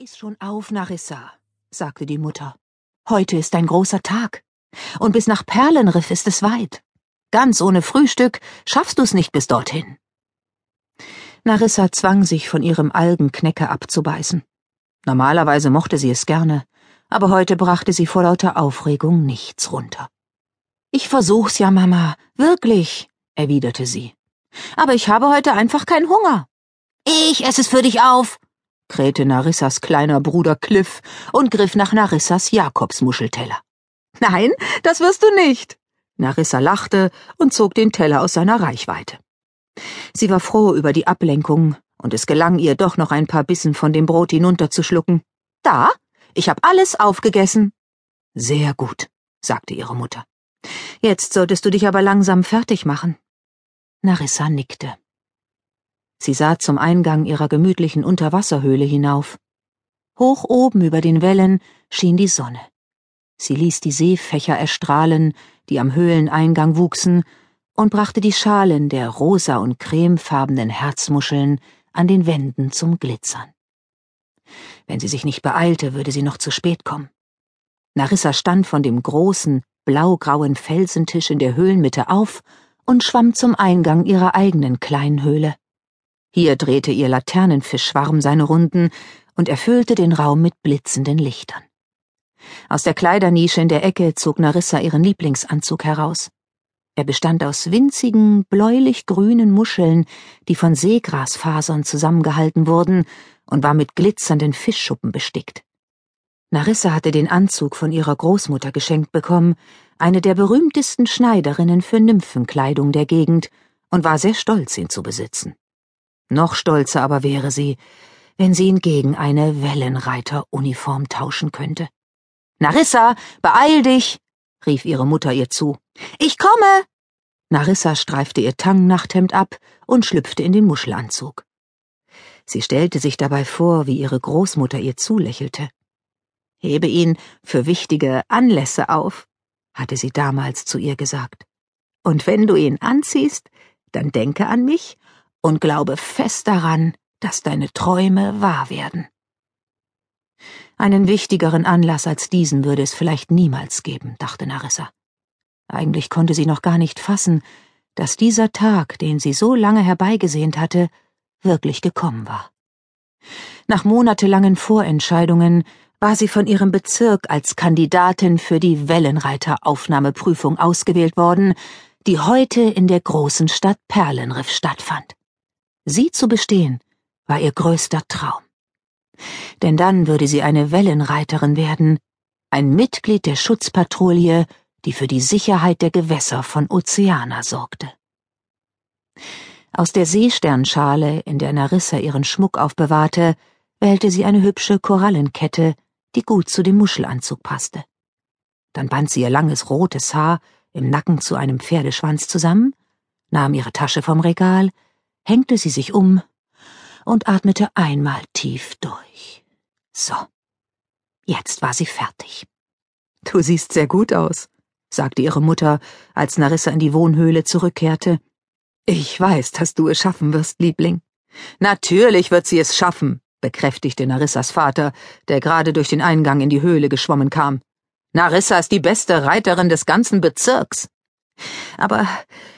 Iss schon auf, Narissa, sagte die Mutter. Heute ist ein großer Tag. Und bis nach Perlenriff ist es weit. Ganz ohne Frühstück schaffst du's nicht bis dorthin. Narissa zwang sich von ihrem Algenknecke abzubeißen. Normalerweise mochte sie es gerne, aber heute brachte sie vor lauter Aufregung nichts runter. Ich versuch's ja, Mama, wirklich, erwiderte sie. Aber ich habe heute einfach keinen Hunger. Ich esse es für dich auf, krähte Narissas kleiner Bruder Cliff und griff nach Narissas Jakobsmuschelteller. Nein, das wirst du nicht. Narissa lachte und zog den Teller aus seiner Reichweite. Sie war froh über die Ablenkung, und es gelang ihr doch noch ein paar Bissen von dem Brot hinunterzuschlucken. Da, ich hab alles aufgegessen. Sehr gut, sagte ihre Mutter. Jetzt solltest du dich aber langsam fertig machen. Narissa nickte. Sie sah zum Eingang ihrer gemütlichen Unterwasserhöhle hinauf. Hoch oben über den Wellen schien die Sonne. Sie ließ die Seefächer erstrahlen, die am Höhleneingang wuchsen, und brachte die Schalen der rosa und cremefarbenen Herzmuscheln an den Wänden zum Glitzern. Wenn sie sich nicht beeilte, würde sie noch zu spät kommen. Narissa stand von dem großen, blaugrauen Felsentisch in der Höhlenmitte auf und schwamm zum Eingang ihrer eigenen kleinen Höhle. Hier drehte ihr Laternenfischschwarm seine Runden und erfüllte den Raum mit blitzenden Lichtern. Aus der Kleidernische in der Ecke zog Narissa ihren Lieblingsanzug heraus. Er bestand aus winzigen, bläulich-grünen Muscheln, die von Seegrasfasern zusammengehalten wurden und war mit glitzernden Fischschuppen bestickt. Narissa hatte den Anzug von ihrer Großmutter geschenkt bekommen, eine der berühmtesten Schneiderinnen für Nymphenkleidung der Gegend, und war sehr stolz, ihn zu besitzen. Noch stolzer aber wäre sie, wenn sie ihn gegen eine Wellenreiteruniform tauschen könnte. Narissa, beeil dich, rief ihre Mutter ihr zu. Ich komme! Narissa streifte ihr Tangnachthemd ab und schlüpfte in den Muschelanzug. Sie stellte sich dabei vor, wie ihre Großmutter ihr zulächelte. Hebe ihn für wichtige Anlässe auf, hatte sie damals zu ihr gesagt. Und wenn du ihn anziehst, dann denke an mich und glaube fest daran, dass deine Träume wahr werden. Einen wichtigeren Anlass als diesen würde es vielleicht niemals geben, dachte Narissa. Eigentlich konnte sie noch gar nicht fassen, dass dieser Tag, den sie so lange herbeigesehnt hatte, wirklich gekommen war. Nach monatelangen Vorentscheidungen war sie von ihrem Bezirk als Kandidatin für die Wellenreiteraufnahmeprüfung ausgewählt worden, die heute in der großen Stadt Perlenriff stattfand. Sie zu bestehen war ihr größter Traum. Denn dann würde sie eine Wellenreiterin werden, ein Mitglied der Schutzpatrouille, die für die Sicherheit der Gewässer von Ozeana sorgte. Aus der Seesternschale, in der Narissa ihren Schmuck aufbewahrte, wählte sie eine hübsche Korallenkette, die gut zu dem Muschelanzug passte. Dann band sie ihr langes rotes Haar im Nacken zu einem Pferdeschwanz zusammen, nahm ihre Tasche vom Regal, hängte sie sich um und atmete einmal tief durch. So. Jetzt war sie fertig. Du siehst sehr gut aus, sagte ihre Mutter, als Narissa in die Wohnhöhle zurückkehrte. Ich weiß, dass du es schaffen wirst, Liebling. Natürlich wird sie es schaffen, bekräftigte Narissas Vater, der gerade durch den Eingang in die Höhle geschwommen kam. Narissa ist die beste Reiterin des ganzen Bezirks. Aber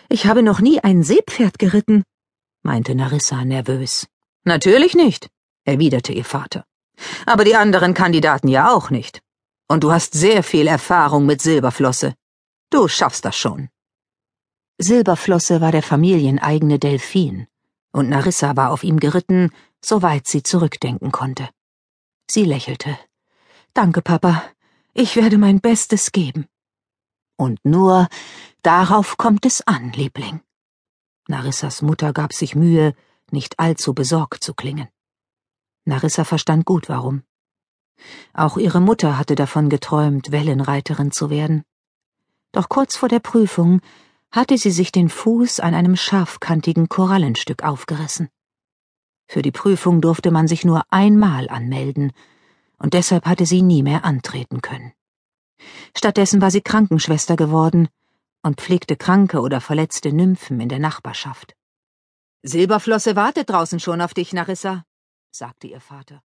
ich habe noch nie ein Seepferd geritten, meinte Narissa nervös. Natürlich nicht, erwiderte ihr Vater. Aber die anderen Kandidaten ja auch nicht. Und du hast sehr viel Erfahrung mit Silberflosse. Du schaffst das schon. Silberflosse war der familieneigene Delfin, und Narissa war auf ihm geritten, soweit sie zurückdenken konnte. Sie lächelte. Danke, Papa. Ich werde mein Bestes geben. Und nur darauf kommt es an, Liebling. Narissas Mutter gab sich Mühe, nicht allzu besorgt zu klingen. Narissa verstand gut warum. Auch ihre Mutter hatte davon geträumt, Wellenreiterin zu werden. Doch kurz vor der Prüfung hatte sie sich den Fuß an einem scharfkantigen Korallenstück aufgerissen. Für die Prüfung durfte man sich nur einmal anmelden, und deshalb hatte sie nie mehr antreten können. Stattdessen war sie Krankenschwester geworden und pflegte kranke oder verletzte Nymphen in der Nachbarschaft. Silberflosse wartet draußen schon auf dich, Narissa, sagte ihr Vater.